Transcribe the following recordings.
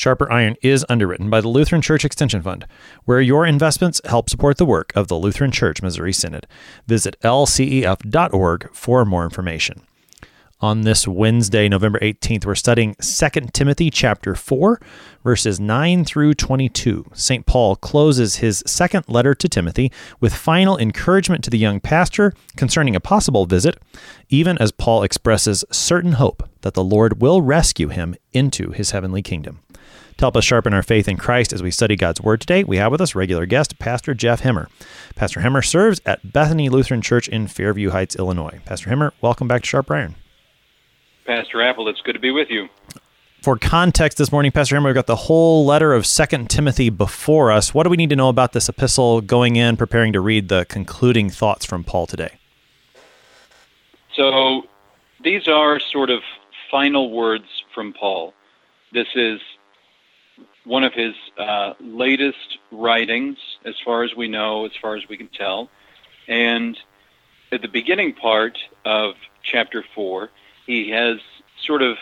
Sharper Iron is underwritten by the Lutheran Church Extension Fund, where your investments help support the work of the Lutheran Church Missouri Synod. Visit lcef.org for more information. On this Wednesday, November 18th, we're studying 2 Timothy chapter 4, verses 9 through 22. St. Paul closes his second letter to Timothy with final encouragement to the young pastor concerning a possible visit, even as Paul expresses certain hope that the Lord will rescue him into his heavenly kingdom. To help us sharpen our faith in Christ as we study God's Word today, we have with us regular guest, Pastor Jeff Hemmer. Pastor Hemmer serves at Bethany Lutheran Church in Fairview Heights, Illinois. Pastor Hemmer, welcome back to Sharp Iron. Pastor Appel, it's good to be with you. For context this morning, Pastor Hemmer, we've got the whole letter of Second Timothy before us. What do we need to know about this epistle going in, preparing to read the concluding thoughts from Paul today? So these are sort of final words from Paul. This is one of his uh, latest writings, as far as we know, as far as we can tell. And at the beginning part of chapter 4, he has sort of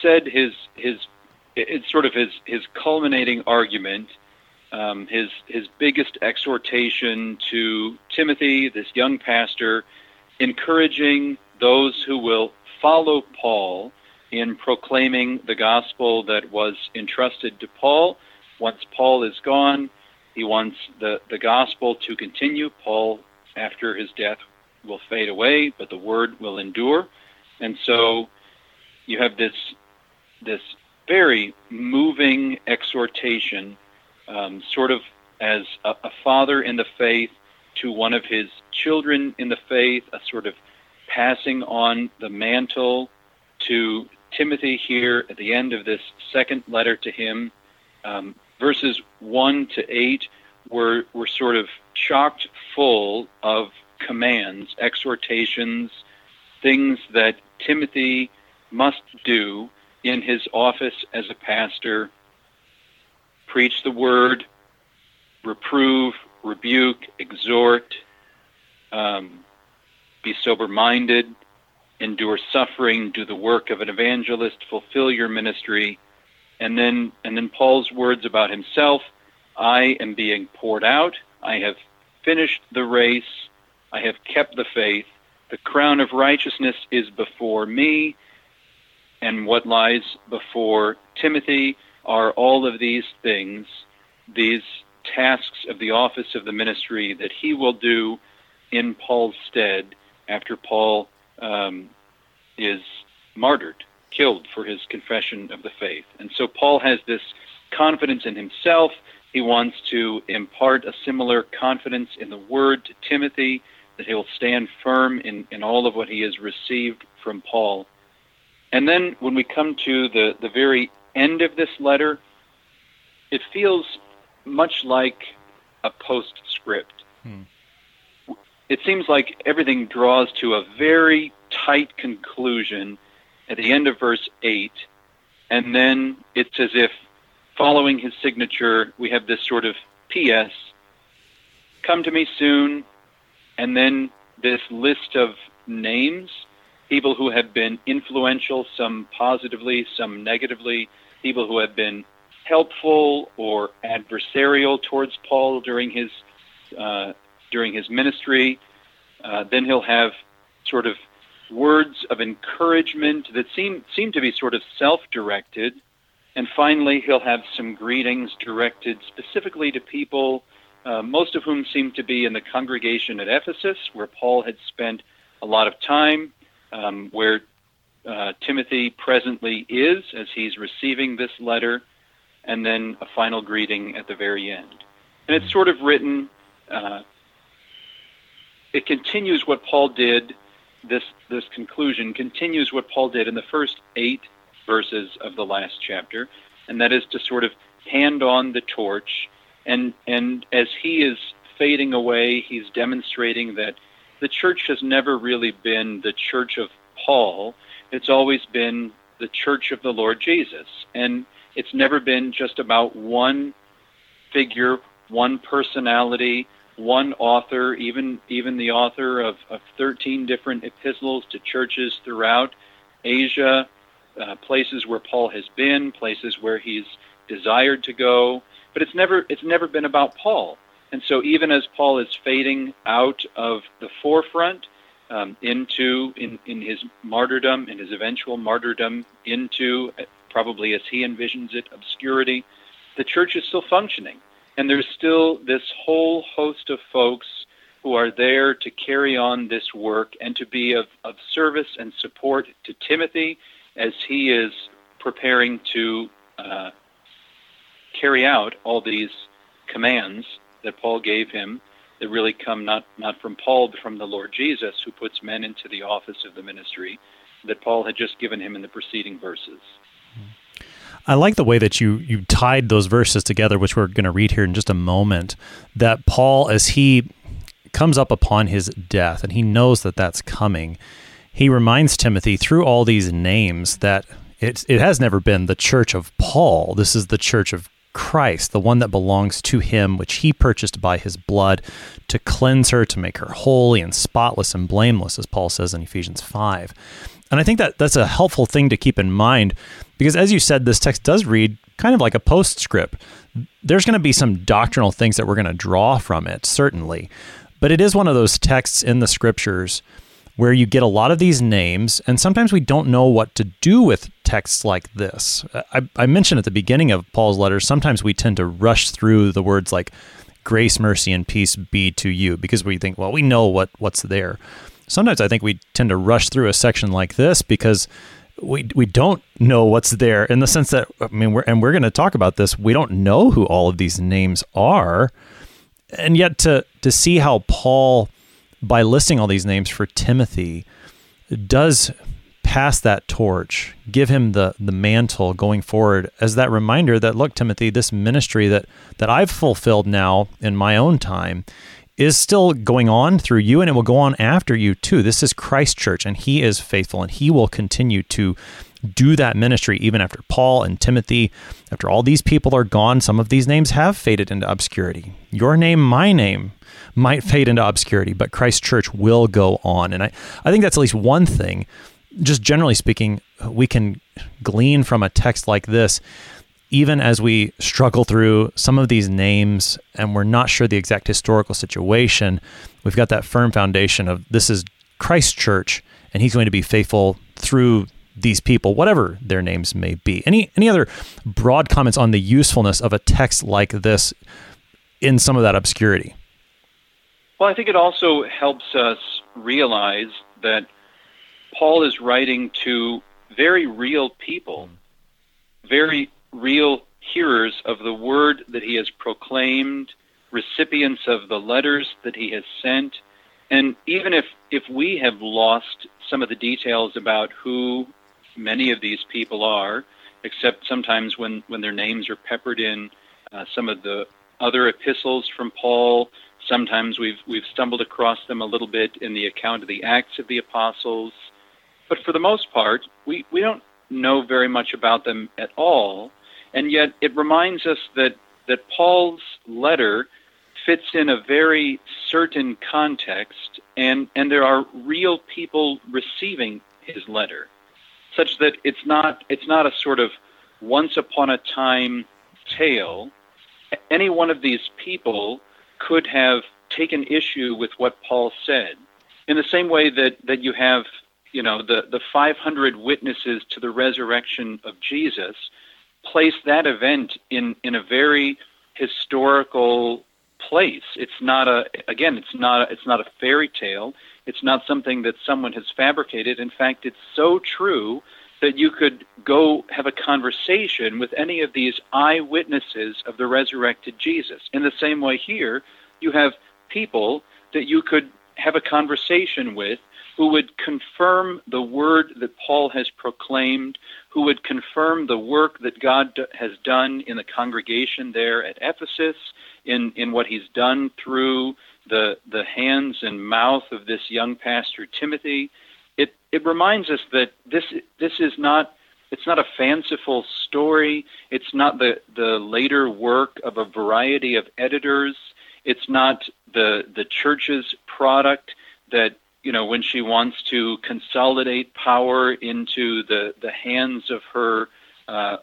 said his his it's sort of his his culminating argument, um, his his biggest exhortation to Timothy, this young pastor, encouraging those who will follow Paul in proclaiming the gospel that was entrusted to Paul. Once Paul is gone, he wants the, the gospel to continue. Paul, after his death, will fade away, but the word will endure. And so you have this this very moving exhortation, um, sort of as a, a, father in the faith to one of his children in the faith, a sort of passing on the mantle to Timothy here at the end of this second letter to him. Um, verses 1 to 8 were, were sort of chocked full of commands, exhortations, things that Timothy must do in his office as a pastor preach the word, reprove, rebuke, exhort, um, be sober minded, endure suffering, do the work of an evangelist, fulfill your ministry. And then, and then Paul's words about himself I am being poured out, I have finished the race, I have kept the faith. The crown of righteousness is before me, and what lies before Timothy are all of these things, these tasks of the office of the ministry that he will do in Paul's stead after Paul um, is martyred, killed for his confession of the faith. And so Paul has this confidence in himself. He wants to impart a similar confidence in the word to Timothy that he'll stand firm in, in all of what he has received from Paul. And then when we come to the, the very end of this letter, it feels much like a postscript. Hmm. It seems like everything draws to a very tight conclusion at the end of verse 8, and then it's as if following his signature, we have this sort of P.S. Come to me soon, and then this list of names, people who have been influential, some positively, some negatively, people who have been helpful or adversarial towards Paul during his uh, during his ministry. Uh, then he'll have sort of words of encouragement that seem seem to be sort of self-directed. And finally, he'll have some greetings directed specifically to people uh, most of whom seem to be in the congregation at Ephesus, where Paul had spent a lot of time, um, where uh, Timothy presently is as he's receiving this letter, and then a final greeting at the very end. And it's sort of written, uh, it continues what Paul did, this, this conclusion continues what Paul did in the first eight verses of the last chapter, and that is to sort of hand on the torch and and as he is fading away, he's demonstrating that the church has never really been the church of Paul. It's always been the church of the Lord Jesus. And it's never been just about one figure, one personality, one author, even even the author of, of 13 different epistles to churches throughout Asia, uh, places where Paul has been, places where he's desired to go. But it's never it's never been about Paul. And so even as Paul is fading out of the forefront um, into in, in his martyrdom, in his eventual martyrdom, into probably as he envisions it, obscurity, the church is still functioning. And there's still this whole host of folks who are there to carry on this work and to be of, of service and support to Timothy as he is preparing to uh, carry out all these commands that Paul gave him that really come not, not from Paul, but from the Lord Jesus, who puts men into the office of the ministry that Paul had just given him in the preceding verses. I like the way that you you tied those verses together, which we're going to read here in just a moment. That Paul, as he comes up upon his death, and he knows that that's coming, he reminds Timothy through all these names that it it has never been the church of Paul. This is the church of Christ, the one that belongs to him, which he purchased by his blood to cleanse her, to make her holy and spotless and blameless, as Paul says in Ephesians 5. And I think that that's a helpful thing to keep in mind because, as you said, this text does read kind of like a postscript. There's going to be some doctrinal things that we're going to draw from it, certainly. But it is one of those texts in the scriptures where you get a lot of these names, and sometimes we don't know what to do with texts like this. I, I mentioned at the beginning of Paul's letters, sometimes we tend to rush through the words like grace, mercy, and peace be to you because we think, well, we know what, what's there. Sometimes I think we tend to rush through a section like this because we we don't know what's there in the sense that I mean we're and we're going to talk about this. We don't know who all of these names are, and yet to to see how Paul by listing all these names for Timothy does pass that torch, give him the the mantle going forward as that reminder that look Timothy, this ministry that that I've fulfilled now in my own time is still going on through you and it will go on after you too. This is Christ Church and he is faithful and he will continue to do that ministry even after Paul and Timothy, after all these people are gone. Some of these names have faded into obscurity. Your name, my name, might fade into obscurity, but Christ Church will go on. And I, I think that's at least one thing, just generally speaking, we can glean from a text like this, even as we struggle through some of these names and we're not sure the exact historical situation, we've got that firm foundation of this is Christ Church, and He's going to be faithful through these people, whatever their names may be. Any any other broad comments on the usefulness of a text like this in some of that obscurity? Well, I think it also helps us realize that Paul is writing to very real people, very real hearers of the word that he has proclaimed, recipients of the letters that he has sent. And even if, if we have lost some of the details about who many of these people are, except sometimes when, when their names are peppered in uh, some of the other epistles from Paul, Sometimes we've we've stumbled across them a little bit in the account of the Acts of the Apostles, but for the most part, we, we don't know very much about them at all. And yet, it reminds us that that Paul's letter fits in a very certain context, and and there are real people receiving his letter, such that it's not it's not a sort of once upon a time tale. Any one of these people could have taken issue with what Paul said. In the same way that, that you have, you know, the, the 500 witnesses to the resurrection of Jesus, place that event in, in a very historical place. It's not a again, it's not a, it's not a fairy tale. It's not something that someone has fabricated. In fact, it's so true that you could go have a conversation with any of these eyewitnesses of the resurrected Jesus. In the same way, here, you have people that you could have a conversation with who would confirm the word that Paul has proclaimed, who would confirm the work that God has done in the congregation there at Ephesus, in, in what he's done through the, the hands and mouth of this young pastor Timothy. It, it reminds us that this, this is not it's not a fanciful story. It's not the, the later work of a variety of editors. It's not the the church's product that you know when she wants to consolidate power into the the hands of her uh,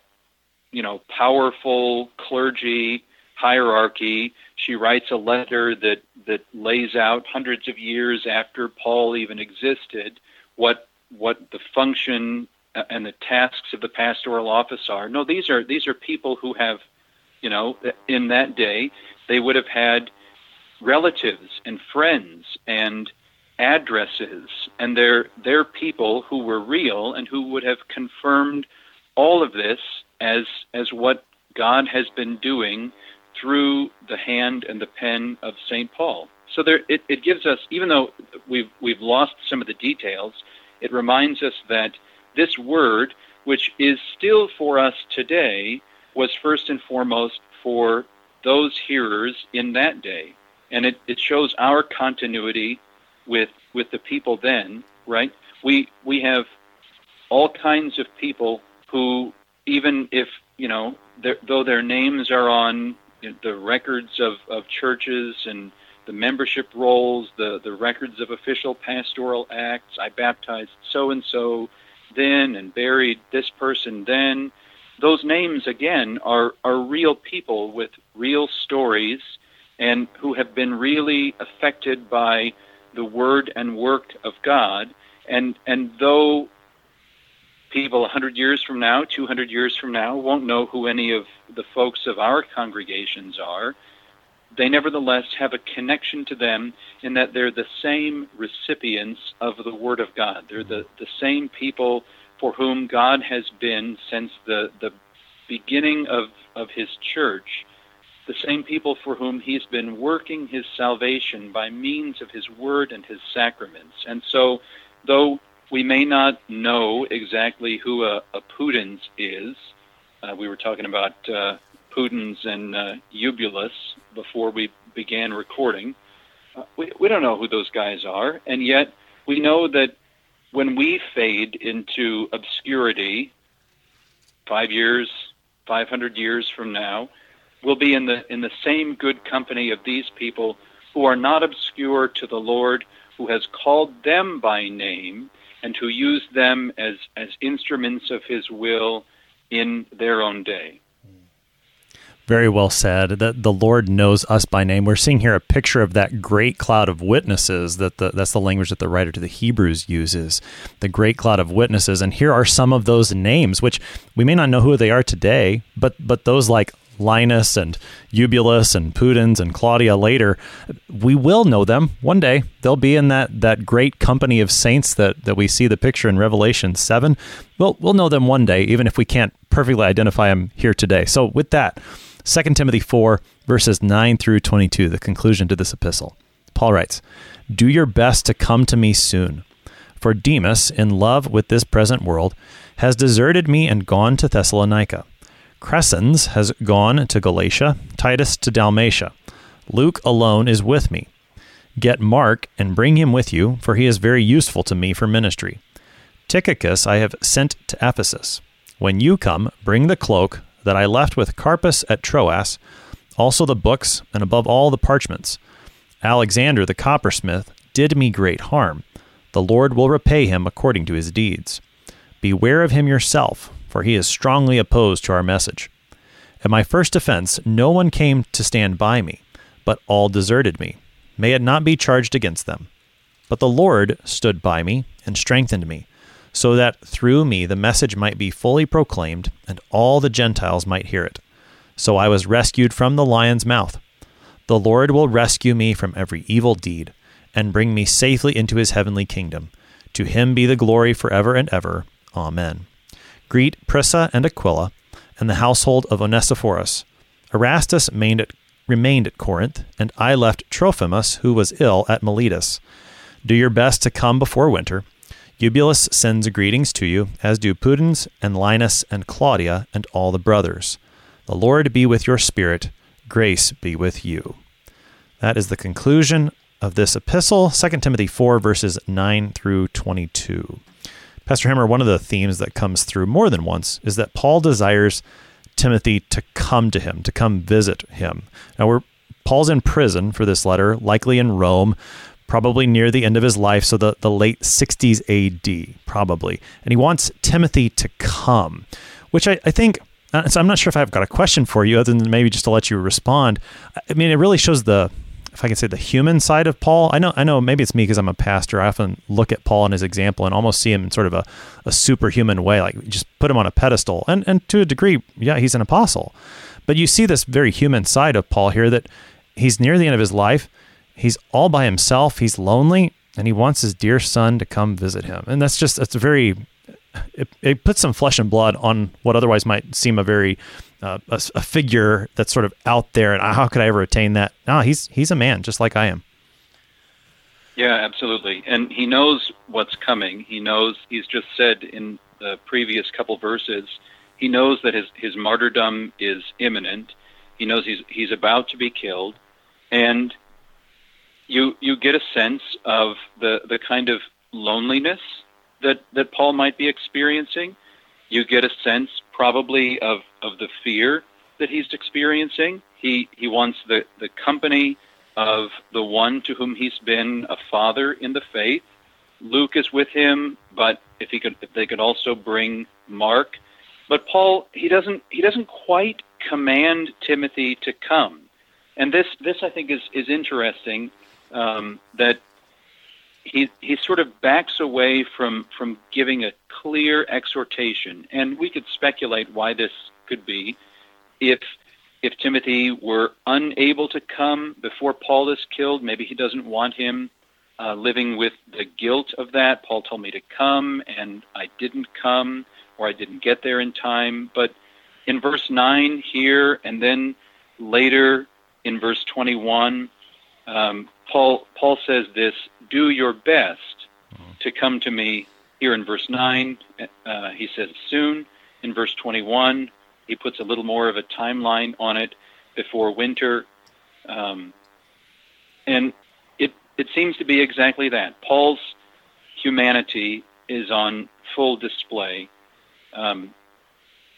you know powerful clergy hierarchy. She writes a letter that that lays out hundreds of years after Paul even existed what what the function uh, and the tasks of the pastoral office are. No, these are these are people who have, you know, in that day they would have had relatives and friends and addresses and they're they're people who were real and who would have confirmed all of this as as what God has been doing through the hand and the pen of St. Paul. So there it, it gives us even though we've we've lost some of the details, it reminds us that this word, which is still for us today, was first and foremost for those hearers in that day. And it, it shows our continuity with with the people then, right? We we have all kinds of people who, even if you know, though their names are on the records of, of churches and the membership rolls, the, the records of official pastoral acts. I baptized so and so then and buried this person then. Those names, again, are, are real people with real stories and who have been really affected by the word and work of God. And, and though people 100 years from now, 200 years from now, won't know who any of the folks of our congregations are, they nevertheless have a connection to them in that they're the same recipients of the Word of God. They're the, the same people for whom God has been since the, the beginning of, of His church, the same people for whom He's been working His salvation by means of His Word and His sacraments. And so, though we may not know exactly who a, a Pudens is, uh, we were talking about uh, Pudens and uh, Eubulus before we began recording. Uh, we, we don't know who those guys are, and yet we know that when we fade into obscurity, five years, 500 years from now, we'll be in the, in the same good company of these people who are not obscure to the Lord, who has called them by name, and who used them as, as instruments of his will in their own day. Very well said. That the Lord knows us by name. We're seeing here a picture of that great cloud of witnesses. That the, that's the language that the writer to the Hebrews uses. The great cloud of witnesses, and here are some of those names, which we may not know who they are today, but but those like Linus and Eubulus and Pudens and Claudia later, we will know them one day. They'll be in that that great company of saints that that we see the picture in Revelation seven. We'll we'll know them one day, even if we can't perfectly identify them here today. So with that. 2 Timothy 4, verses 9 through 22, the conclusion to this epistle. Paul writes, Do your best to come to me soon. For Demas, in love with this present world, has deserted me and gone to Thessalonica. Crescens has gone to Galatia, Titus to Dalmatia. Luke alone is with me. Get Mark and bring him with you, for he is very useful to me for ministry. Tychicus I have sent to Ephesus. When you come, bring the cloak that I left with Carpus at Troas, also the books, and above all the parchments. Alexander the coppersmith did me great harm. The Lord will repay him according to his deeds. Beware of him yourself, for he is strongly opposed to our message. At my first offense, no one came to stand by me, but all deserted me. May it not be charged against them. But the Lord stood by me and strengthened me so that through me the message might be fully proclaimed and all the Gentiles might hear it. So I was rescued from the lion's mouth. The Lord will rescue me from every evil deed and bring me safely into his heavenly kingdom. To him be the glory forever and ever. Amen. Greet Prisca and Aquila and the household of Onesiphorus. Erastus at, remained at Corinth, and I left Trophimus, who was ill, at Miletus. Do your best to come before winter. Eubulus sends greetings to you, as do Pudens and Linus and Claudia and all the brothers. The Lord be with your spirit. Grace be with you. That is the conclusion of this epistle, 2 Timothy 4, verses 9 through 22. Pastor Hemmer, one of the themes that comes through more than once is that Paul desires Timothy to come to him, to come visit him. Now, we're Paul's in prison for this letter, likely in Rome, probably near the end of his life, so the, the late 60s AD, probably. And he wants Timothy to come, which I, I think, uh, so I'm not sure if I've got a question for you other than maybe just to let you respond. I mean, it really shows the, if I can say the human side of Paul. I know, I know maybe it's me because I'm a pastor. I often look at Paul and his example and almost see him in sort of a, a superhuman way, like just put him on a pedestal. And, and to a degree, yeah, he's an apostle. But you see this very human side of Paul here that he's near the end of his life he's all by himself. He's lonely, and he wants his dear son to come visit him. And that's just that's a very it, it puts some flesh and blood on what otherwise might seem a very uh, a, a, figure that's sort of out there. And how could I ever attain that? No, he's he's a man just like I am. Yeah, absolutely. And he knows what's coming. He knows he's just said in the previous couple verses, he knows that his, his martyrdom is imminent. He knows he's he's about to be killed. And you you get a sense of the the kind of loneliness that that Paul might be experiencing. You get a sense probably of of the fear that he's experiencing. He he wants the the company of the one to whom he's been a father in the faith. Luke is with him, but if he could if they could also bring Mark. But Paul he doesn't he doesn't quite command Timothy to come. And this this I think is is interesting um, that he he sort of backs away from from giving a clear exhortation, and we could speculate why this could be. If if Timothy were unable to come before Paul is killed, maybe he doesn't want him uh, living with the guilt of that. Paul told me to come, and I didn't come, or I didn't get there in time. But in verse 9 here, and then later in verse 21, um, Paul, Paul says this do your best to come to me. Here in verse 9, uh, he says soon. In verse 21, he puts a little more of a timeline on it before winter. Um, and it, it seems to be exactly that. Paul's humanity is on full display um,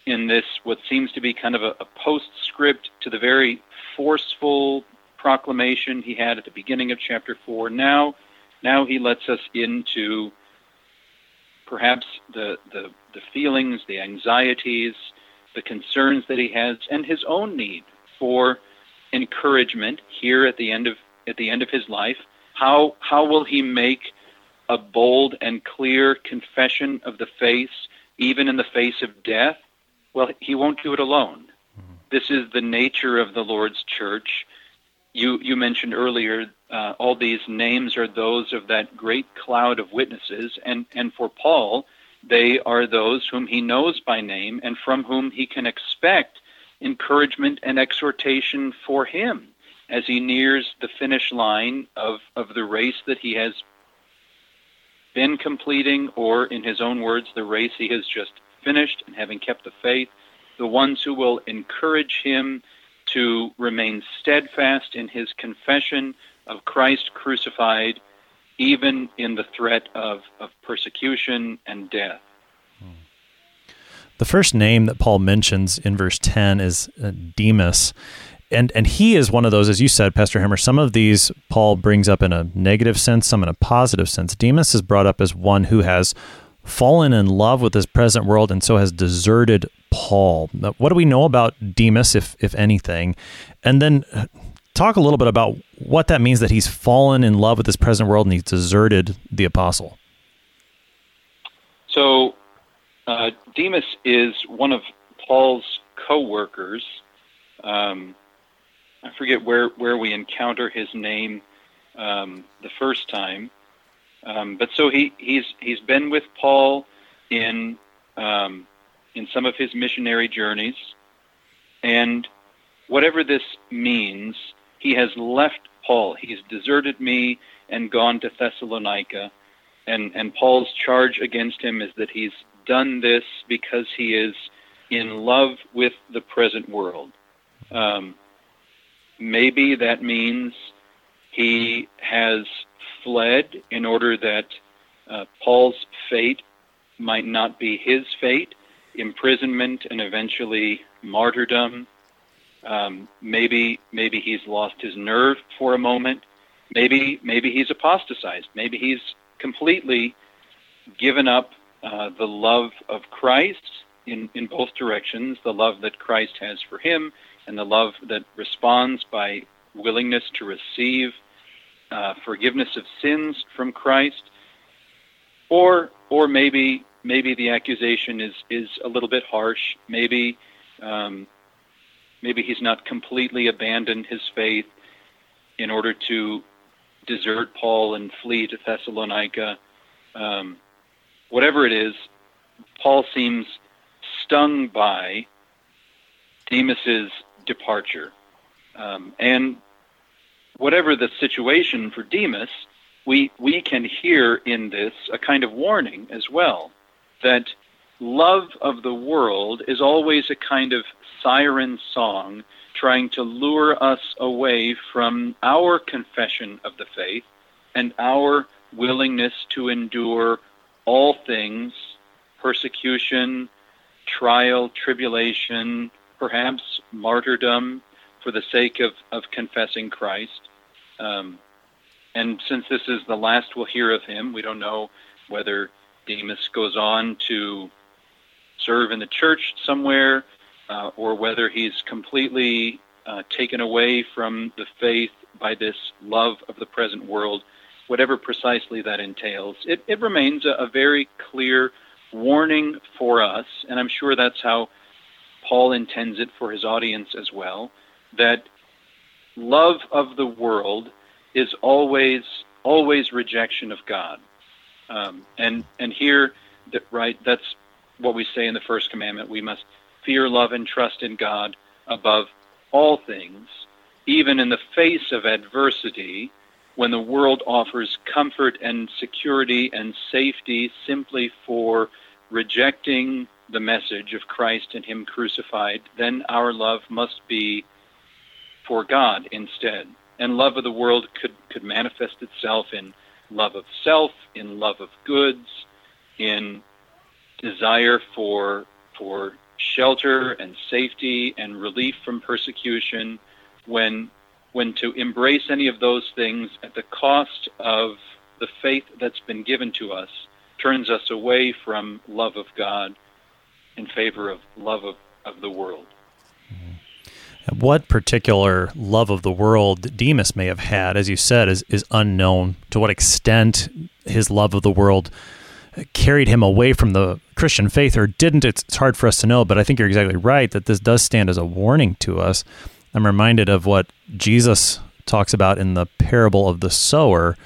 in this, what seems to be kind of a, a postscript to the very forceful proclamation he had at the beginning of chapter 4. Now, now he lets us into perhaps the, the, the feelings, the anxieties, the concerns that he has, and his own need for encouragement here at the end of at the end of his life. How how will he make a bold and clear confession of the faith, even in the face of death? Well, he won't do it alone. Mm-hmm. This is the nature of the Lord's church you you mentioned earlier uh, all these names are those of that great cloud of witnesses. And and for Paul they are those whom he knows by name and from whom he can expect encouragement and exhortation for him as he nears the finish line of of the race that he has been completing or in his own words the race he has just finished and having kept the faith. The ones who will encourage him to remain steadfast in his confession of Christ crucified, even in the threat of, of persecution and death. The first name that Paul mentions in verse 10 is uh, Demas. And, and he is one of those, as you said, Pastor Hemmer. Some of these Paul brings up in a negative sense, some in a positive sense. Demas is brought up as one who has fallen in love with this present world and so has deserted Paul. What do we know about Demas, if if anything? And then uh, talk a little bit about what that means that he's fallen in love with this present world and he's deserted the apostle. So, uh, Demas is one of Paul's co-workers. Um, I forget where where we encounter his name um, the first time, um, but so he he's he's been with Paul in um, in some of his missionary journeys. And whatever this means, he has left Paul. He's deserted me and gone to Thessalonica. And, and Paul's charge against him is that he's done this because he is in love with the present world. Um, maybe that means he has fled in order that uh, Paul's fate might not be his fate imprisonment and eventually martyrdom. Um, maybe maybe he's lost his nerve for a moment. Maybe maybe he's apostatized. Maybe he's completely given up uh, the love of Christ in, in both directions, the love that Christ has for him and the love that responds by willingness to receive uh, forgiveness of sins from Christ. Or or maybe maybe the accusation is is a little bit harsh. Maybe um, maybe he's not completely abandoned his faith in order to desert Paul and flee to Thessalonica. Um, whatever it is, Paul seems stung by Demas's departure, um, and whatever the situation for Demas, we we can hear in this a kind of warning as well that love of the world is always a kind of siren song trying to lure us away from our confession of the faith and our willingness to endure all things persecution, trial, tribulation, perhaps martyrdom for the sake of, of confessing Christ. Um, and since this is the last we'll hear of him, we don't know whether Demas goes on to serve in the church somewhere, uh, or whether he's completely uh, taken away from the faith by this love of the present world, whatever precisely that entails. It, it remains a, a very clear warning for us, and I'm sure that's how Paul intends it for his audience as well, that love of the world is always always rejection of God. Um, and and here, that, right, that's what we say in the first commandment. We must fear, love, and trust in God above all things, even in the face of adversity, when the world offers comfort and security and safety simply for rejecting the message of Christ and Him crucified, then our love must be for God instead. And love of the world could, could manifest itself in love of self, in love of goods, in desire for for shelter and safety and relief from persecution when when to embrace any of those things at the cost of the faith that's been given to us turns us away from love of God in favor of love of, of the world. What particular love of the world Demas may have had, as you said, is, is unknown. To what extent his love of the world carried him away from the Christian faith or didn't, it's, it's hard for us to know. But I think you're exactly right that this does stand as a warning to us. I'm reminded of what Jesus talks about in the parable of the sower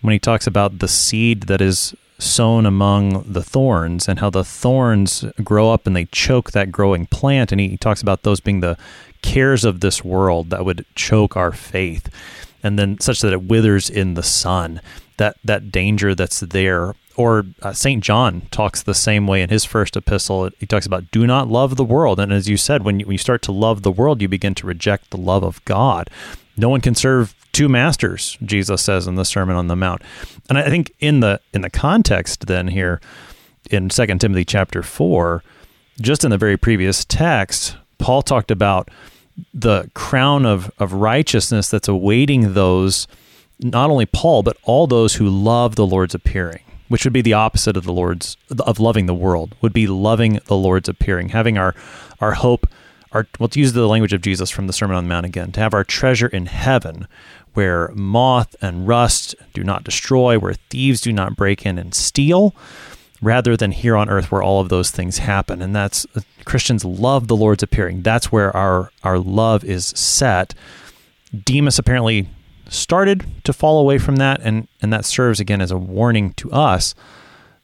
when he talks about the seed that is sown among the thorns and how the thorns grow up and they choke that growing plant. And he, he talks about those being the cares of this world that would choke our faith and then such that it withers in the sun that that danger that's there or uh, St. John talks the same way in his first epistle. He talks about do not love the world. And as you said, when you, when you start to love the world, you begin to reject the love of God. No one can serve two masters, Jesus says in the Sermon on the Mount. And I think in the in the context then here in 2 Timothy chapter 4, just in the very previous text, Paul talked about the crown of, of righteousness that's awaiting those, not only Paul, but all those who love the Lord's appearing, which would be the opposite of the Lord's, of loving the world, would be loving the Lord's appearing, having our, our hope, our, well, to use the language of Jesus from the Sermon on the Mount again, to have our treasure in heaven, where moth and rust do not destroy, where thieves do not break in and steal, rather than here on earth where all of those things happen. And that's uh, Christians love the Lord's appearing. That's where our our love is set. Demas apparently started to fall away from that and and that serves again as a warning to us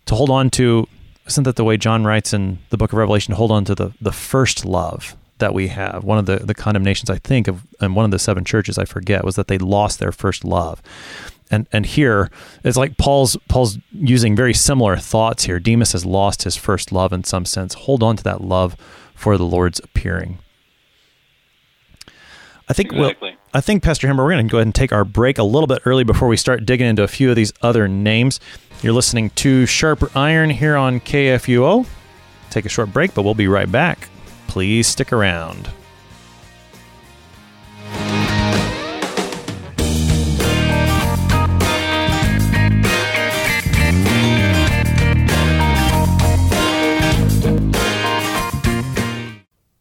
to hold on to isn't that the way John writes in the book of Revelation hold on to the the first love that we have. One of the, the condemnations I think of in one of the seven churches I forget was that they lost their first love. And and here it's like Paul's Paul's using very similar thoughts here. Demas has lost his first love in some sense. Hold on to that love for the Lord's appearing. I think exactly. well, I think Pastor Hemmer, we're going to go ahead and take our break a little bit early before we start digging into a few of these other names. You're listening to Sharper Iron here on KFUO. Take a short break, but we'll be right back. Please stick around.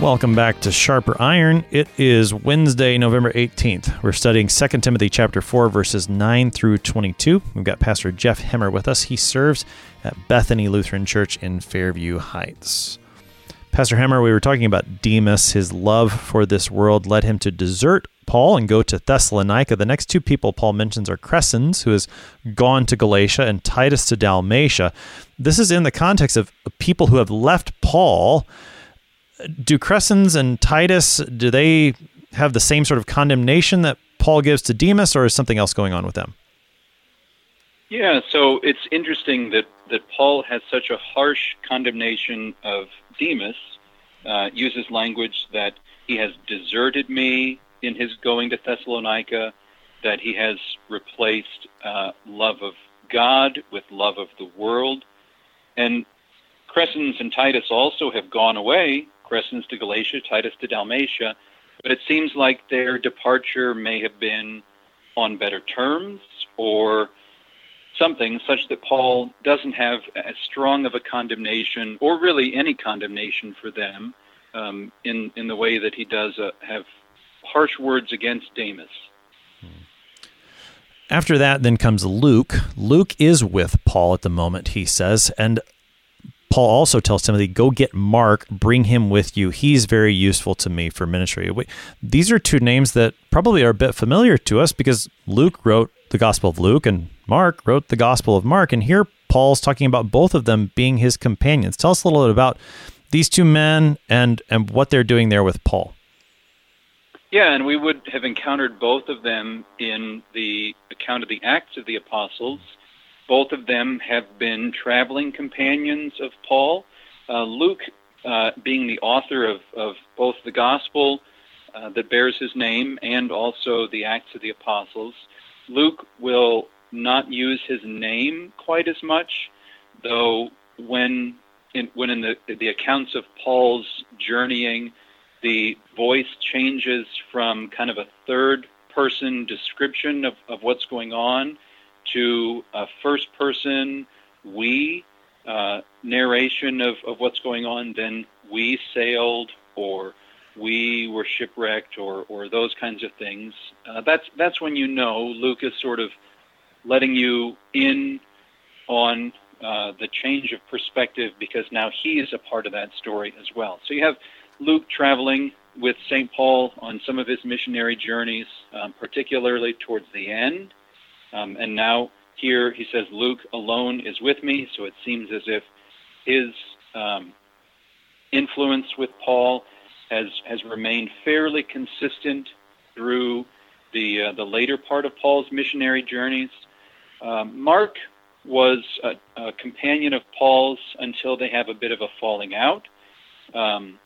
Welcome back to Sharper Iron. It is Wednesday, November 18th. We're studying 2 Timothy chapter 4 verses 9 through 22. We've got Pastor Jeff Hemmer with us. He serves at Bethany Lutheran Church in Fairview Heights. Pastor Hemmer, we were talking about Demas. His love for this world led him to desert Paul and go to Thessalonica. The next two people Paul mentions are Crescens, who has gone to Galatia, and Titus to Dalmatia. This is in the context of people who have left Paul do Crescens and Titus do they have the same sort of condemnation that Paul gives to Demas, or is something else going on with them? Yeah, so it's interesting that that Paul has such a harsh condemnation of Demas. Uh, uses language that he has deserted me in his going to Thessalonica, that he has replaced uh, love of God with love of the world, and Crescens and Titus also have gone away Crescens to Galatia, Titus to Dalmatia, but it seems like their departure may have been on better terms or something such that Paul doesn't have as strong of a condemnation or really any condemnation for them um, in, in the way that he does uh, have harsh words against Demas. After that, then comes Luke. Luke is with Paul at the moment, he says, and Paul also tells Timothy, go get Mark, bring him with you. He's very useful to me for ministry. These are two names that probably are a bit familiar to us because Luke wrote the Gospel of Luke and Mark wrote the Gospel of Mark. And here Paul's talking about both of them being his companions. Tell us a little bit about these two men and, and what they're doing there with Paul. Yeah, and we would have encountered both of them in the account of the Acts of the Apostles both of them have been traveling companions of Paul. Uh, Luke, uh, being the author of, of both the Gospel uh, that bears his name and also the Acts of the Apostles, Luke will not use his name quite as much, though when in, when in the, the accounts of Paul's journeying, the voice changes from kind of a third person description of, of what's going on to a first person we uh, narration of, of what's going on, then we sailed or we were shipwrecked or, or those kinds of things. Uh, that's, that's when you know Luke is sort of letting you in on uh, the change of perspective because now he is a part of that story as well. So you have Luke traveling with St. Paul on some of his missionary journeys, um, particularly towards the end. Um, and now here he says, Luke alone is with me. So it seems as if his um, influence with Paul has, has remained fairly consistent through the, uh, the later part of Paul's missionary journeys. Um, Mark was a, a, companion of Paul's until they have a bit of a falling out. Um,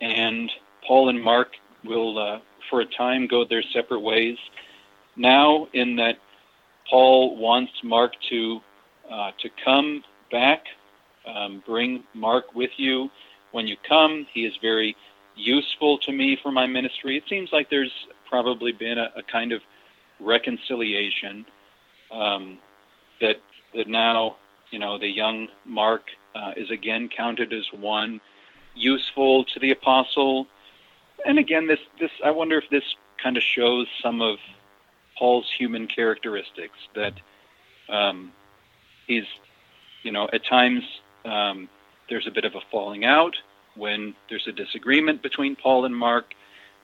and Paul and Mark will, uh, for a time, go their separate ways. Now, in that Paul wants Mark to uh, to come back. Um, bring Mark with you when you come. He is very useful to me for my ministry. It seems like there's probably been a, a kind of reconciliation um, that that now you know the young Mark uh, is again counted as one useful to the apostle. And again, this this I wonder if this kind of shows some of Paul's human characteristics that um, he's, you know, at times um, there's a bit of a falling out when there's a disagreement between Paul and Mark,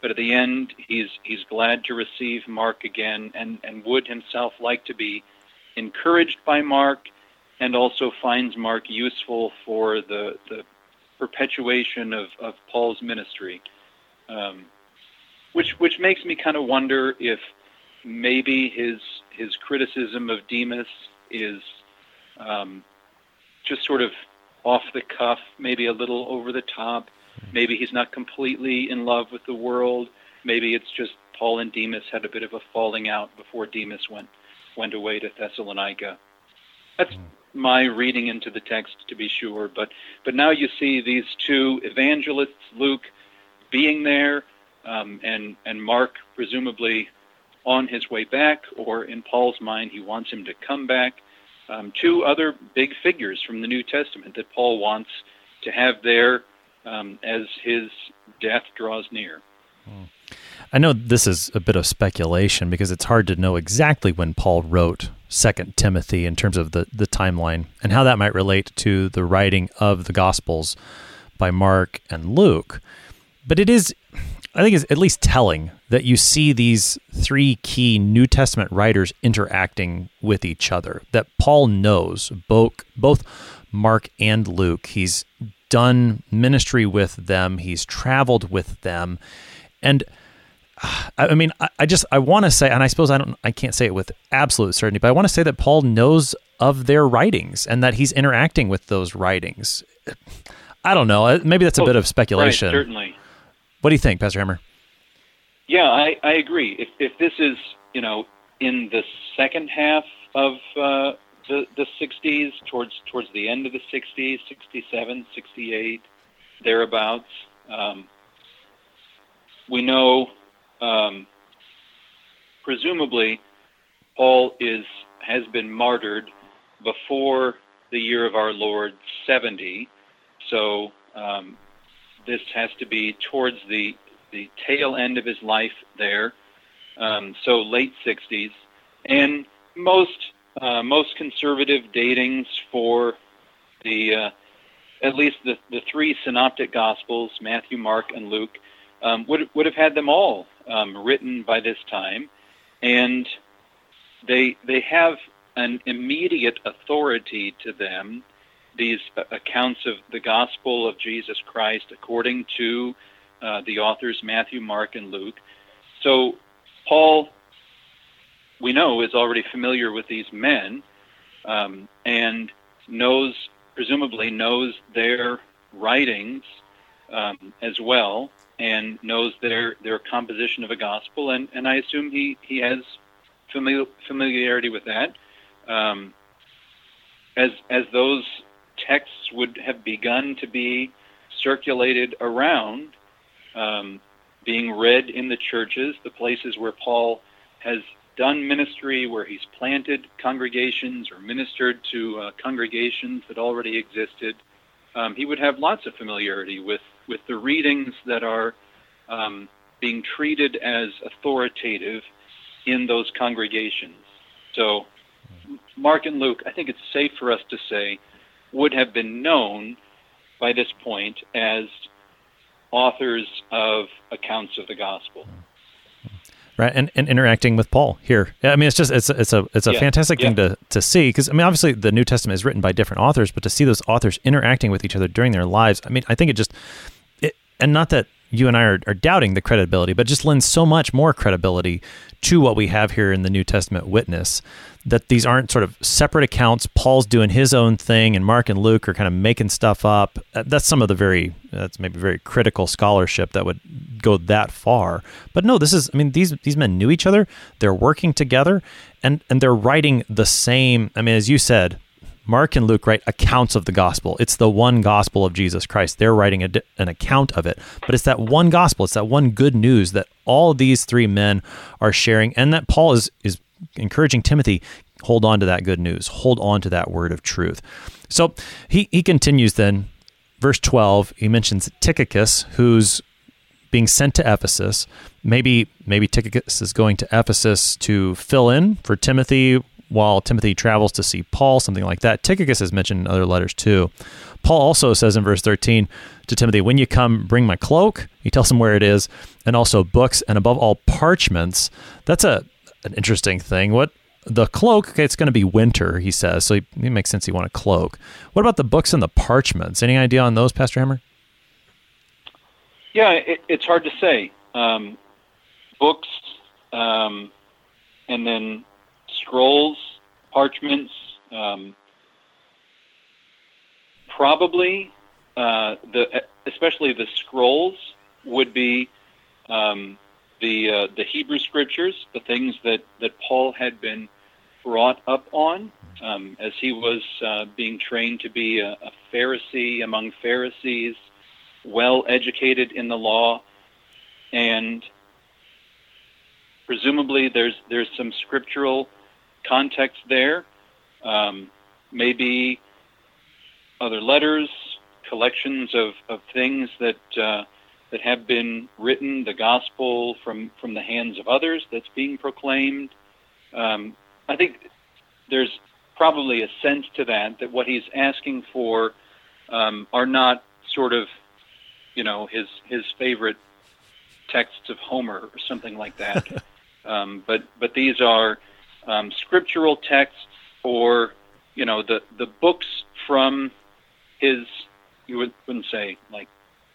but at the end he's he's glad to receive Mark again and and would himself like to be encouraged by Mark and also finds Mark useful for the the perpetuation of, of Paul's ministry. Um, which which makes me kind of wonder if maybe his his criticism of Demas is um, just sort of off the cuff, maybe a little over the top. Maybe he's not completely in love with the world. Maybe it's just Paul and Demas had a bit of a falling out before Demas went went away to Thessalonica. That's my reading into the text, to be sure. But but now you see these two evangelists, Luke, being there, um, and and Mark presumably on his way back, or in Paul's mind, he wants him to come back. Um, two other big figures from the New Testament that Paul wants to have there um, as his death draws near. I know this is a bit of speculation because it's hard to know exactly when Paul wrote Second Timothy in terms of the, the timeline and how that might relate to the writing of the Gospels by Mark and Luke. But it is I think it's at least telling that you see these three key New Testament writers interacting with each other. That Paul knows both both Mark and Luke. He's done ministry with them. He's traveled with them, and uh, I mean, I just I want to say, and I suppose I don't, I can't say it with absolute certainty, but I want to say that Paul knows of their writings and that he's interacting with those writings. I don't know. Uh, maybe that's a bit of speculation. Right, certainly. What do you think, Pastor Hemmer? Yeah, I, I agree. If, if this is, you know, in the second half of uh, the, the 60s, towards towards the end of the 60s, 67, 68, thereabouts, um, we know um, presumably Paul is has been martyred before the year of our Lord 70. So um, this has to be towards the the tail end of his life there, um, so late 60s, and most uh, most conservative datings for the uh, at least the, the three synoptic gospels, Matthew, Mark, and Luke, um, would would have had them all um, written by this time, and they they have an immediate authority to them these accounts of the gospel of Jesus Christ according to uh, the authors Matthew, Mark, and Luke. So Paul, we know, is already familiar with these men um, and knows, presumably, knows their writings um, as well and knows their their composition of a gospel and, and I assume he, he has familiarity with that. Um, as as those texts would have begun to be circulated around, um, being read in the churches, the places where Paul has done ministry, where he's planted congregations or ministered to uh, congregations that already existed. Um, he would have lots of familiarity with, with the readings that are um, being treated as authoritative in those congregations. So, Mark and Luke, I think it's safe for us to say, would have been known by this point as authors of accounts of the gospel. Right, and, and interacting with Paul here. I mean, it's just it's it's a it's a yeah. fantastic yeah. thing to to see because I mean, obviously the New Testament is written by different authors, but to see those authors interacting with each other during their lives, I mean, I think it just it, and not that you and I are, are doubting the credibility, but just lends so much more credibility to what we have here in the New Testament witness that these aren't sort of separate accounts. Paul's doing his own thing, and Mark and Luke are kind of making stuff up. Uh, that's some of the very that's maybe very critical scholarship that would go that far. But no, this is I mean these these men knew each other. They're working together, and and they're writing the same. I mean, as you said, Mark and Luke write accounts of the gospel. It's the one gospel of Jesus Christ. They're writing a, an account of it, but it's that one gospel. It's that one good news that all these three men are sharing, and that Paul is is encouraging Timothy Hold on to that good news. Hold on to that word of truth. So he, he continues then, verse 12, he mentions Tychicus, who's being sent to Ephesus. Maybe maybe Tychicus is going to Ephesus to fill in for Timothy while Timothy travels to see Paul, something like that. Tychicus is mentioned in other letters too. Paul also says in verse 13 to Timothy, When you come, bring my cloak. He tells him where it is, and also books, and above all, parchments. That's a an interesting thing. What the cloak, okay, it's going to be winter, he says. So it makes sense he want a cloak. What about the books and the parchments? Any idea on those, Pastor Hemmer? Yeah, it, it's hard to say. Um, books, um, and then scrolls, parchments, um, probably uh, the especially the scrolls would be um, the uh, the Hebrew scriptures, the things that that Paul had been brought up on um, as he was uh, being trained to be a, a Pharisee among Pharisees, well educated in the law, and presumably there's there's some scriptural context there. Um, maybe other letters, collections of, of things that uh, that have been written, the gospel from from the hands of others that's being proclaimed. Um, I think there's probably a sense to that that what he's asking for um, are not sort of you know his his favorite texts of Homer or something like that. um, but but these are um, scriptural texts or you know the the books from his you would, wouldn't say like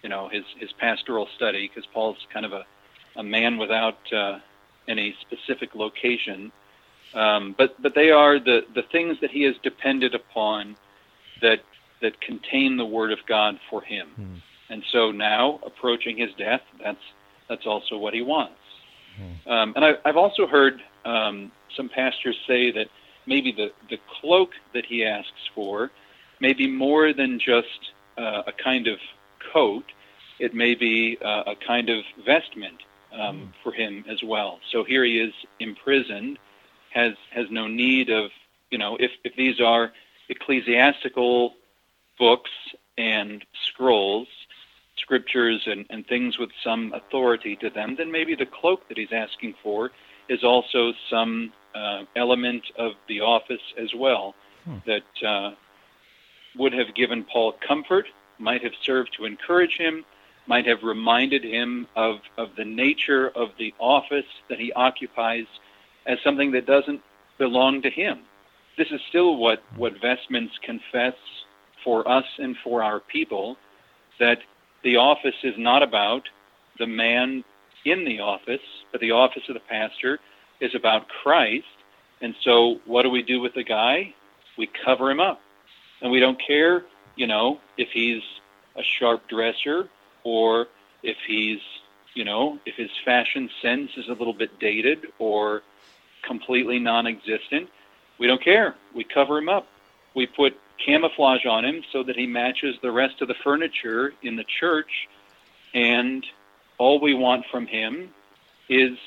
you know his his pastoral study because Paul's kind of a a man without uh, any specific location. Um, but but they are the the things that he has depended upon that that contain the word of God for him. Mm. And so now approaching his death, that's that's also what he wants. Mm. Um, and I, I've also heard um, some pastors say that maybe the the cloak that he asks for may be more than just uh, a kind of coat. It may be uh, a kind of vestment um, mm. for him as well. So here he is imprisoned, has has no need of you know if if these are ecclesiastical books and scrolls, scriptures and, and things with some authority to them, then maybe the cloak that he's asking for is also some uh, element of the office as well hmm. that uh, would have given Paul comfort, might have served to encourage him, might have reminded him of, of the nature of the office that he occupies as something that doesn't belong to him. This is still what, what vestments confess for us and for our people that the office is not about the man in the office, but the office of the pastor is about Christ. And so, what do we do with the guy? We cover him up and we don't care, you know, if he's a sharp dresser or if he's, you know, if his fashion sense is a little bit dated or completely non-existent. We don't care. We cover him up. We put camouflage on him so that he matches the rest of the furniture in the church and all we want from him is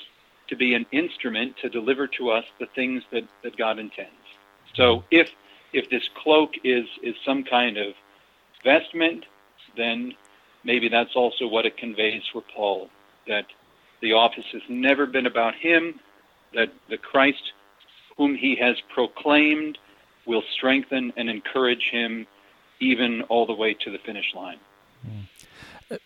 to be an instrument to deliver to us the things that, that God intends. So if if this cloak is is some kind of vestment, then maybe that's also what it conveys for Paul that the office has never been about him, that the Christ whom he has proclaimed will strengthen and encourage him even all the way to the finish line. Hmm.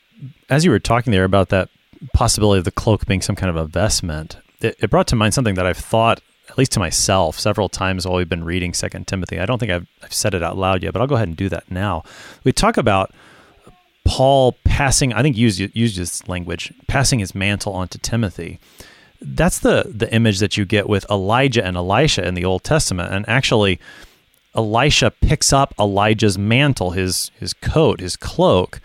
As you were talking there about that possibility of the cloak being some kind of a vestment, it, it brought to mind something that I've thought at least to myself, several times while we've been reading Second Timothy. I don't think I've, I've said it out loud yet, but I'll go ahead and do that now. We talk about Paul passing. I think used used this language, passing his mantle on to Timothy. That's the the image that you get with Elijah and Elisha in the Old Testament, and actually. Elisha picks up Elijah's mantle, his his coat, his cloak,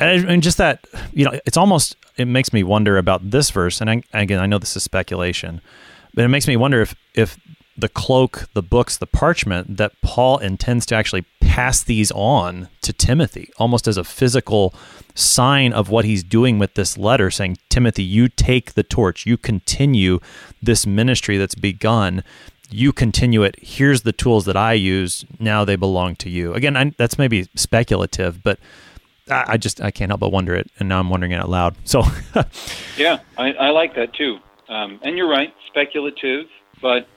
and, and just that you know, it's almost it makes me wonder about this verse. And I, again, I know this is speculation, but it makes me wonder if if the cloak, the books, the parchment that Paul intends to actually pass these on to Timothy, almost as a physical sign of what he's doing with this letter, saying, Timothy, you take the torch, you continue this ministry that's begun. you continue it. Here's the tools that I use. Now they belong to you. Again, I, that's maybe speculative, but I, I, just I can't help but wonder it, and now I'm wondering it out loud. So, yeah, I, I, like that too. Um, and you're right, speculative, but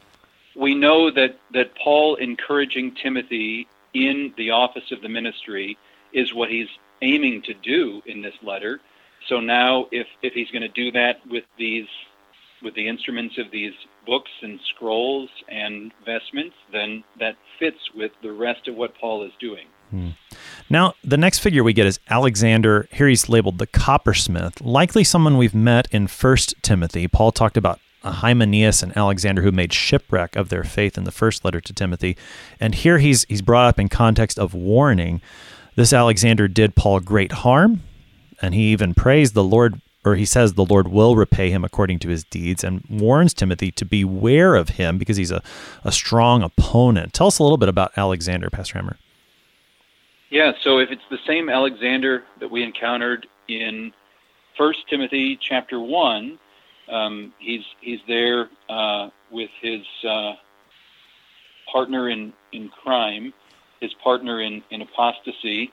we know that that Paul encouraging Timothy in the office of the ministry is what he's aiming to do in this letter. So now, if if he's going to do that with these with the instruments of these books and scrolls and vestments, then that fits with the rest of what Paul is doing. Hmm. Now, the next figure we get is Alexander. Here he's labeled the coppersmith, likely someone we've met in First Timothy. Paul talked about Hymenaeus and Alexander who made shipwreck of their faith in the first letter to Timothy. And here he's he's brought up in context of warning. This Alexander did Paul great harm, and he even prays the Lord or he says the Lord will repay him according to his deeds and warns Timothy to beware of him because he's a, a strong opponent. Tell us a little bit about Alexander, Pastor Hemmer. Yeah, so if it's the same Alexander that we encountered in First Timothy chapter one, um, he's he's there uh, with his uh, partner in, in crime, his partner in, in apostasy,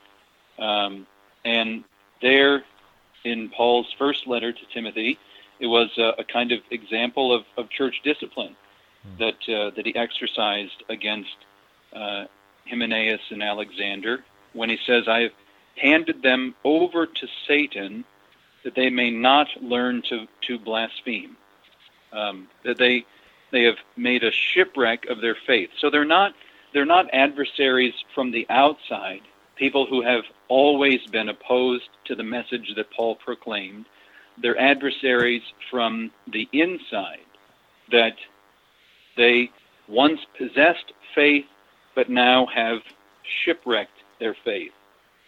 um, and there in Paul's first letter to Timothy, it was a, a kind of example of, of church discipline mm. that uh, that he exercised against uh, Hymenaeus and Alexander when he says, "I have handed them over to Satan, that they may not learn to to blaspheme." Um, that they they have made a shipwreck of their faith. So they're not they're not adversaries from the outside people who have always been opposed to the message that Paul proclaimed. They're adversaries from the inside, that they once possessed faith, but now have shipwrecked their faith.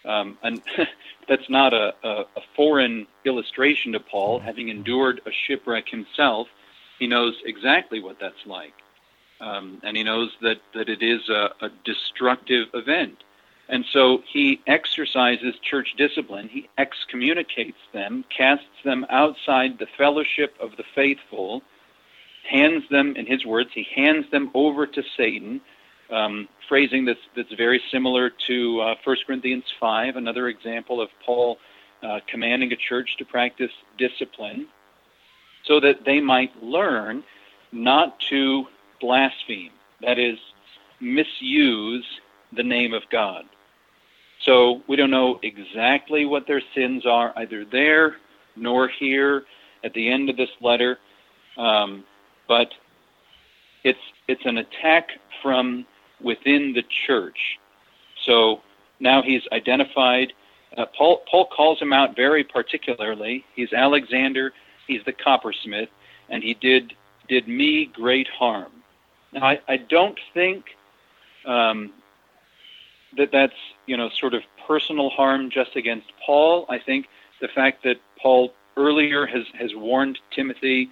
Um, and that's not a, a, a, foreign illustration to Paul. Having endured a shipwreck himself, he knows exactly what that's like. Um, and he knows that, that it is a, a destructive event. And so he exercises church discipline. He excommunicates them, casts them outside the fellowship of the faithful, hands them, in his words, he hands them over to Satan, um, phrasing that's, that's very similar to uh, 1 Corinthians 5, another example of Paul uh, commanding a church to practice discipline, so that they might learn not to blaspheme, that is, misuse the name of God. So we don't know exactly what their sins are, either there nor here at the end of this letter. Um, but it's it's an attack from within the church. So now he's identified. Uh, Paul Paul calls him out very particularly. He's Alexander. He's the coppersmith, and he did did me great harm. Now I, I don't think um, that that's you know sort of personal harm just against Paul. I think the fact that Paul earlier has has warned Timothy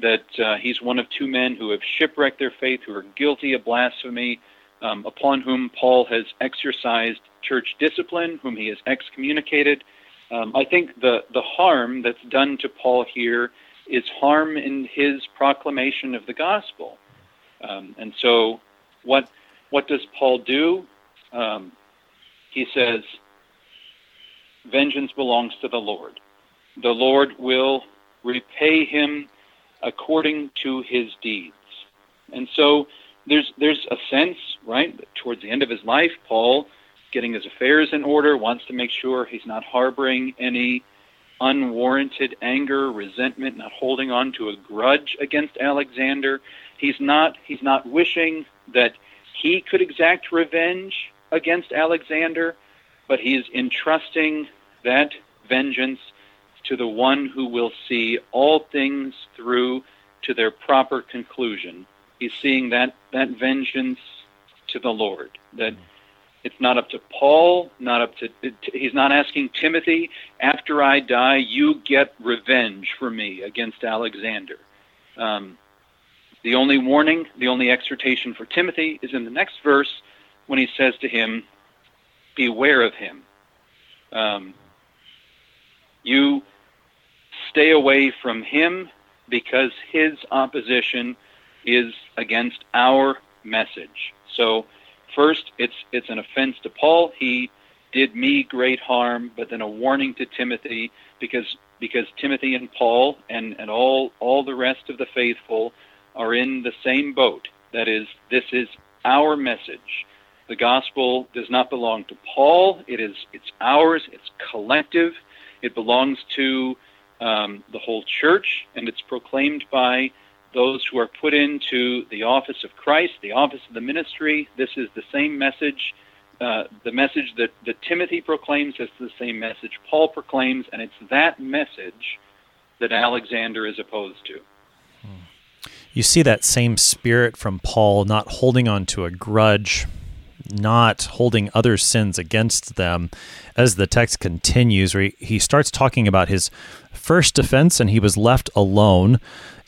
that uh, he's one of two men who have shipwrecked their faith, who are guilty of blasphemy, um, upon whom Paul has exercised church discipline, whom he has excommunicated. Um, I think the the harm that's done to Paul here is harm in his proclamation of the gospel. Um, and so, what what does Paul do? um, he says, Vengeance belongs to the Lord. The Lord will repay him according to his deeds. And so there's there's a sense, right, towards the end of his life, Paul, getting his affairs in order, wants to make sure he's not harboring any unwarranted anger, resentment, not holding on to a grudge against Alexander. He's not he's not wishing that he could exact revenge against Alexander, but he is entrusting that vengeance to the one who will see all things through to their proper conclusion. He's seeing that, that vengeance to the Lord. That it's not up to Paul, not up to, he's not asking Timothy, after I die, you get revenge for me against Alexander. Um, the only warning, the only exhortation for Timothy is in the next verse when he says to him, Beware of him. Um, you stay away from him because his opposition is against our message. So, first, it's it's an offense to Paul. He did me great harm, but then a warning to Timothy because because Timothy and Paul and, and all all the rest of the faithful are in the same boat. That is, this is our message. The gospel does not belong to Paul. It is it's ours. It's collective. It belongs to um, the whole church, and it's proclaimed by those who are put into the office of Christ, the office of the ministry. This is the same message. Uh, the message that, that Timothy proclaims is the same message Paul proclaims, and it's that message that Alexander is opposed to. You see that same spirit from Paul, not holding on to a grudge, not holding other sins against them as the text continues where he, he starts talking about his first defense and he was left alone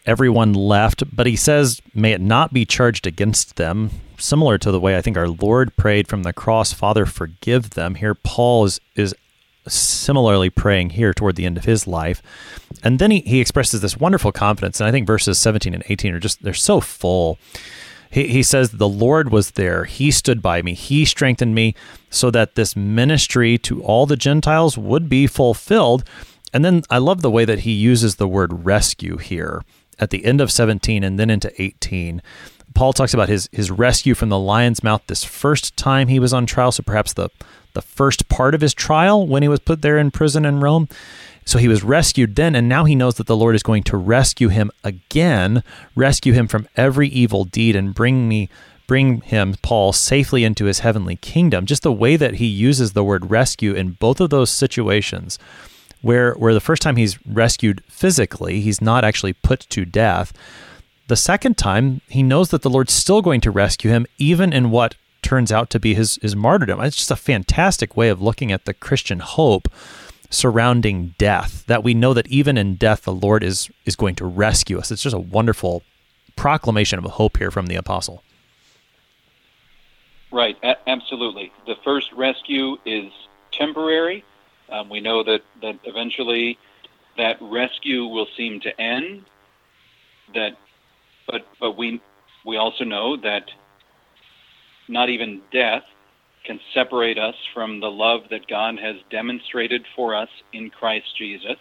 everyone left but he says may it not be charged against them similar to the way i think our lord prayed from the cross father forgive them here paul is is similarly praying here toward the end of his life and then he, he expresses this wonderful confidence and i think verses 17 and 18 are just they're so full he, he says, The Lord was there. He stood by me. He strengthened me so that this ministry to all the Gentiles would be fulfilled. And then I love the way that he uses the word rescue here at the end of 17 and then into 18. Paul talks about his, his rescue from the lion's mouth this first time he was on trial, so perhaps the, the first part of his trial when he was put there in prison in Rome. So he was rescued then, and now he knows that the Lord is going to rescue him again, rescue him from every evil deed, and bring me bring him, Paul, safely into his heavenly kingdom. Just the way that he uses the word rescue in both of those situations, where where the first time he's rescued physically, he's not actually put to death. The second time, he knows that the Lord's still going to rescue him, even in what turns out to be his, his martyrdom. It's just a fantastic way of looking at the Christian hope surrounding death that we know that even in death the lord is is going to rescue us it's just a wonderful proclamation of hope here from the apostle right a- absolutely the first rescue is temporary um, we know that that eventually that rescue will seem to end that but but we we also know that not even death can separate us from the love that God has demonstrated for us in Christ Jesus.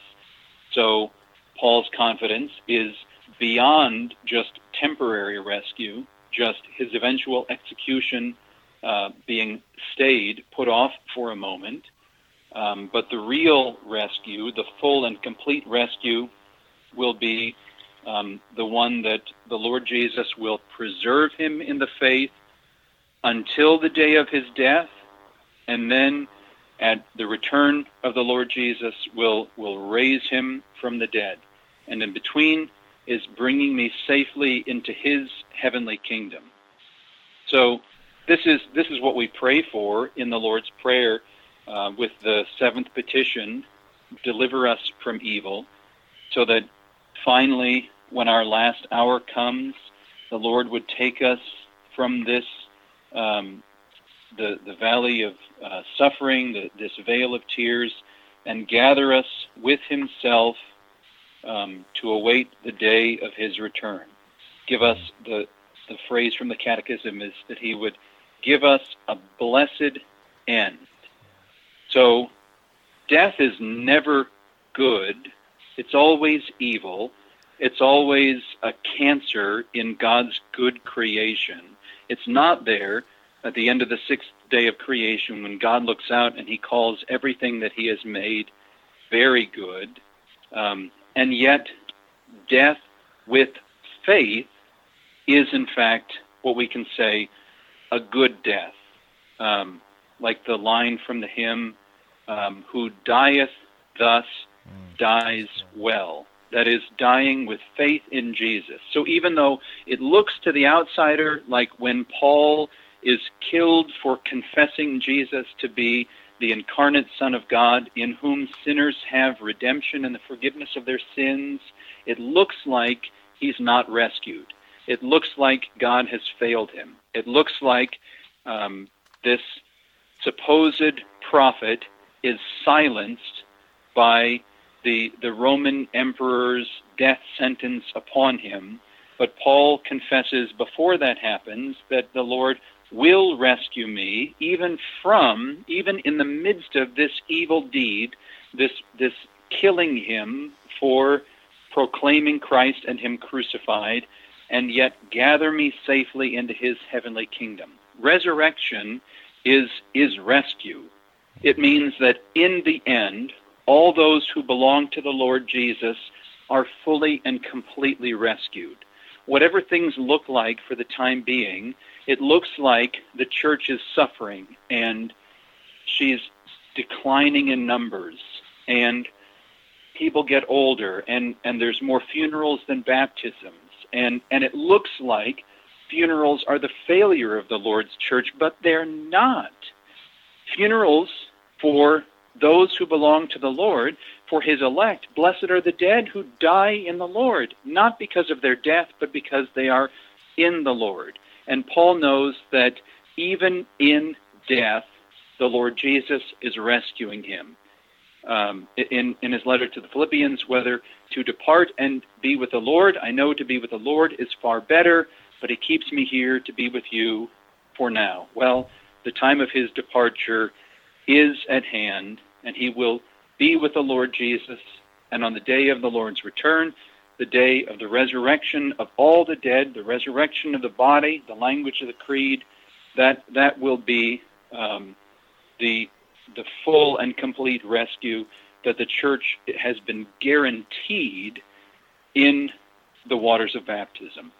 So Paul's confidence is beyond just temporary rescue, just his eventual execution uh, being stayed, put off for a moment. Um, but the real rescue, the full and complete rescue, will be um, the one that the Lord Jesus will preserve him in the faith until the day of his death, and then at the return of the Lord Jesus will will raise him from the dead. And in between is bringing me safely into his heavenly kingdom. So this is this is what we pray for in the Lord's prayer uh, with the seventh petition, deliver us from evil, so that finally when our last hour comes, the Lord would take us from this um, the the valley of uh, suffering, the, this vale of tears, and gather us with Himself um, to await the day of His return. Give us the the phrase from the Catechism is that He would give us a blessed end. So, death is never good. It's always evil. It's always a cancer in God's good creation. It's not there at the end of the sixth day of creation when God looks out and he calls everything that he has made very good. Um, and yet, death with faith is, in fact, what we can say a good death. Um, like the line from the hymn, um, Who dieth thus dies well. That is, dying with faith in Jesus. So even though it looks to the outsider like when Paul is killed for confessing Jesus to be the incarnate Son of God, in whom sinners have redemption and the forgiveness of their sins, it looks like he's not rescued. It looks like God has failed him. It looks like um, this supposed prophet is silenced by the, the Roman emperor's death sentence upon him. But Paul confesses before that happens that the Lord will rescue me even from even in the midst of this evil deed this this killing him for proclaiming Christ and him crucified and yet gather me safely into his heavenly kingdom resurrection is is rescue. It means that in the end all those who belong to the Lord Jesus are fully and completely rescued. Whatever things look like for the time being it looks like the church is suffering and she's declining in numbers and people get older and, and there's more funerals than baptisms. And, and it looks like funerals are the failure of the Lord's church, but they're not. Funerals for those who belong to the Lord, for his elect, blessed are the dead who die in the Lord, not because of their death, but because they are in the Lord. And Paul knows that even in death, the Lord Jesus is rescuing him. Um, in, in his letter to the Philippians, whether to depart and be with the Lord, I know to be with the Lord is far better, but it keeps me here to be with you for now. Well, the time of his departure is at hand, and he will be with the Lord Jesus. And on the day of the Lord's return, the day of the resurrection of all the dead, the resurrection of the body, the language of the creed, that that will be um, the the full and complete rescue that the church has been guaranteed in the waters of baptism,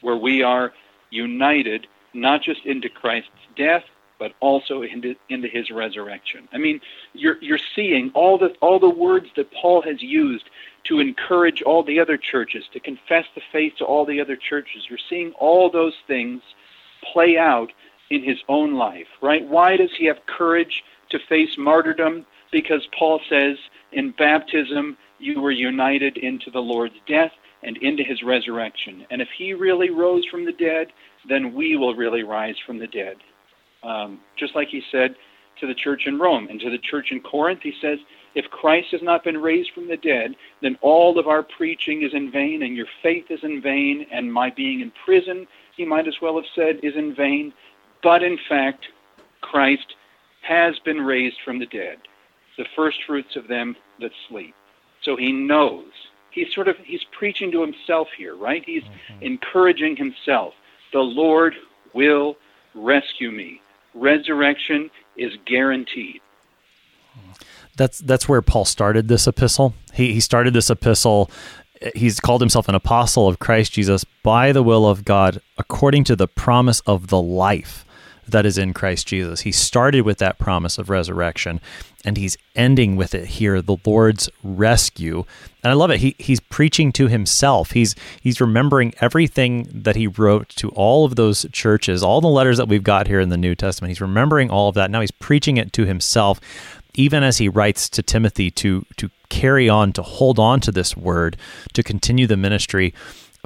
where we are united not just into Christ's death, but also into, into his resurrection. I mean, you're, you're seeing all the, all the words that Paul has used to encourage all the other churches, to confess the faith to all the other churches. You're seeing all those things play out in his own life, right? Why does he have courage to face martyrdom? Because Paul says in baptism, you were united into the Lord's death and into his resurrection. And if he really rose from the dead, then we will really rise from the dead. Um, just like he said to the church in Rome and to the church in Corinth, he says, if Christ has not been raised from the dead, then all of our preaching is in vain, and your faith is in vain, and my being in prison, he might as well have said, is in vain. But in fact, Christ has been raised from the dead, the first fruits of them that sleep. So he knows. He's sort of he's preaching to himself here, right? He's mm-hmm. encouraging himself. The Lord will rescue me. Resurrection is guaranteed that's that's where Paul started this epistle. He he started this epistle. He's called himself an apostle of Christ Jesus by the will of God, according to the promise of the life that is in Christ Jesus. He started with that promise of resurrection, and he's ending with it here, the Lord's rescue. And I love it. He he's preaching to himself. He's he's remembering everything that he wrote to all of those churches, all the letters that we've got here in the New Testament. He's remembering all of that. Now he's preaching it to himself even as he writes to Timothy to to carry on, to hold on to this word, to continue the ministry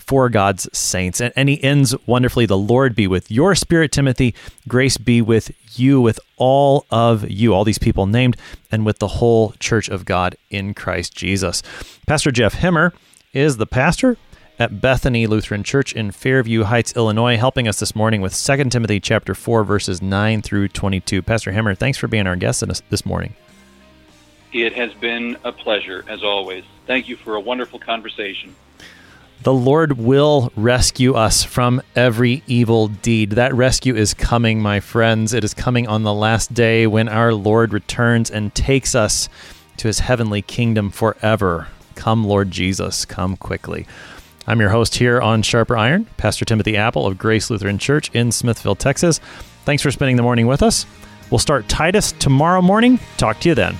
for God's saints. And, and he ends wonderfully The Lord be with your spirit, Timothy. Grace be with you, with all of you, all these people named, and with the whole church of God in Christ Jesus. Pastor Jeff Hemmer is the pastor at Bethany Lutheran Church in Fairview Heights, Illinois, helping us this morning with 2 Timothy chapter 4 verses 9 through 22. Pastor Hemmer, thanks for being our guest this morning. It has been a pleasure as always. Thank you for a wonderful conversation. The Lord will rescue us from every evil deed. That rescue is coming, my friends. It is coming on the last day when our Lord returns and takes us to his heavenly kingdom forever. Come, Lord Jesus, come quickly. I'm your host here on Sharper Iron, Pastor Timothy Appel of Grace Lutheran Church in Smithville, Texas. Thanks for spending the morning with us. We'll start Titus tomorrow morning. Talk to you then.